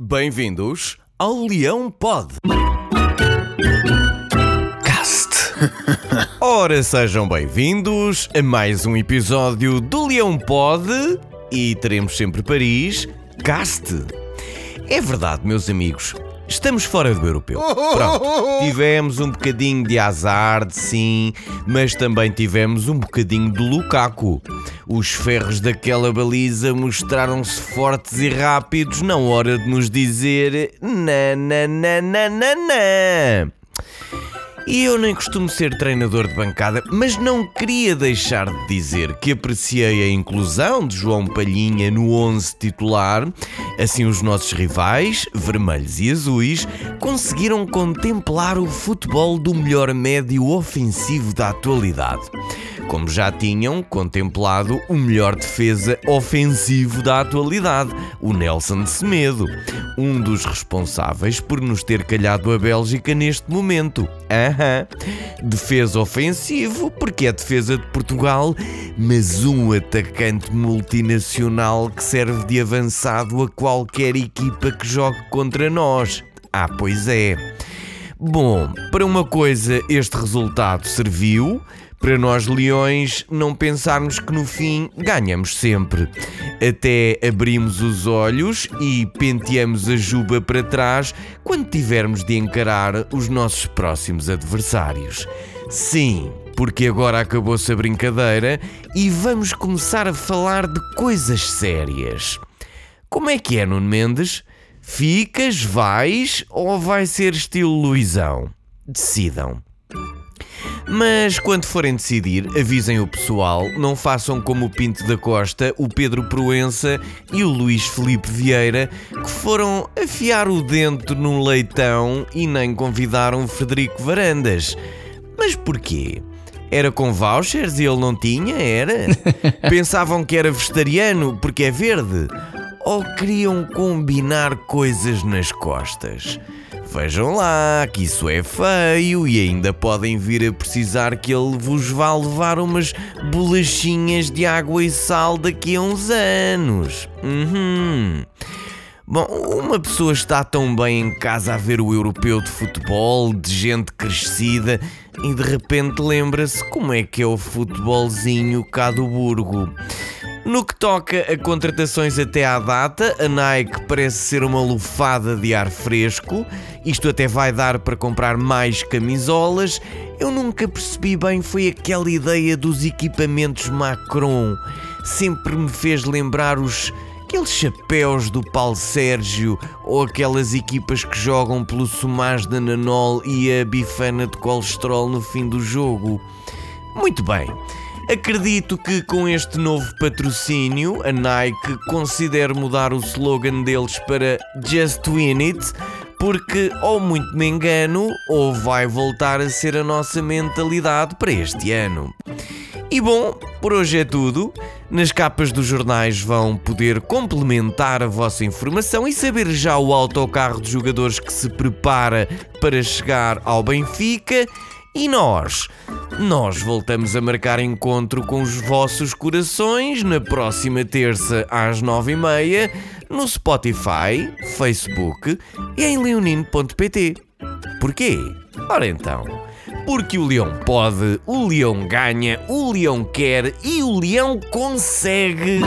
Bem-vindos ao Leão Pod. Cast. Ora, sejam bem-vindos a mais um episódio do Leão Pod e teremos sempre Paris Cast. É verdade, meus amigos. Estamos fora do europeu. Pronto, tivemos um bocadinho de azar, sim, mas também tivemos um bocadinho de Lukaku. Os ferros daquela baliza mostraram-se fortes e rápidos na hora de nos dizer na na na na na na. E eu nem costumo ser treinador de bancada, mas não queria deixar de dizer que apreciei a inclusão de João Palhinha no 11 titular. Assim, os nossos rivais, vermelhos e azuis, conseguiram contemplar o futebol do melhor médio ofensivo da atualidade como já tinham contemplado o melhor defesa ofensivo da atualidade, o Nelson Semedo, um dos responsáveis por nos ter calhado a Bélgica neste momento. Aham, defesa ofensivo, porque é defesa de Portugal, mas um atacante multinacional que serve de avançado a qualquer equipa que jogue contra nós. Ah, pois é. Bom, para uma coisa este resultado serviu, para nós leões não pensarmos que no fim ganhamos sempre. Até abrimos os olhos e penteamos a juba para trás quando tivermos de encarar os nossos próximos adversários. Sim, porque agora acabou-se a brincadeira e vamos começar a falar de coisas sérias. Como é que é, Nuno Mendes? Ficas, vais ou vai ser estilo Luizão? Decidam. Mas quando forem decidir, avisem o pessoal, não façam como o Pinto da Costa, o Pedro Proença e o Luís Felipe Vieira, que foram afiar o dente num leitão e nem convidaram o Frederico Varandas. Mas porquê? Era com vouchers e ele não tinha? Era? Pensavam que era vegetariano porque é verde? Ou queriam combinar coisas nas costas? Vejam lá, que isso é feio e ainda podem vir a precisar que ele vos vá levar umas bolachinhas de água e sal daqui a uns anos. Uhum. Bom, uma pessoa está tão bem em casa a ver o europeu de futebol, de gente crescida, e de repente lembra-se como é que é o futebolzinho cá do Burgo. No que toca a contratações até à data, a Nike parece ser uma lufada de ar fresco. Isto até vai dar para comprar mais camisolas. Eu nunca percebi bem foi aquela ideia dos equipamentos Macron. Sempre me fez lembrar os aqueles chapéus do Paulo Sérgio ou aquelas equipas que jogam pelo Sumaz da Nanol e a bifana de colesterol no fim do jogo. Muito bem. Acredito que com este novo patrocínio, a Nike considere mudar o slogan deles para Just Win It, porque ou muito me engano, ou vai voltar a ser a nossa mentalidade para este ano. E bom, por hoje é tudo. Nas capas dos jornais vão poder complementar a vossa informação e saber já o autocarro de jogadores que se prepara para chegar ao Benfica. E nós? Nós voltamos a marcar encontro com os vossos corações na próxima terça às nove e meia no Spotify, Facebook e em leonino.pt. Porquê? Ora então, porque o leão pode, o leão ganha, o leão quer e o leão consegue.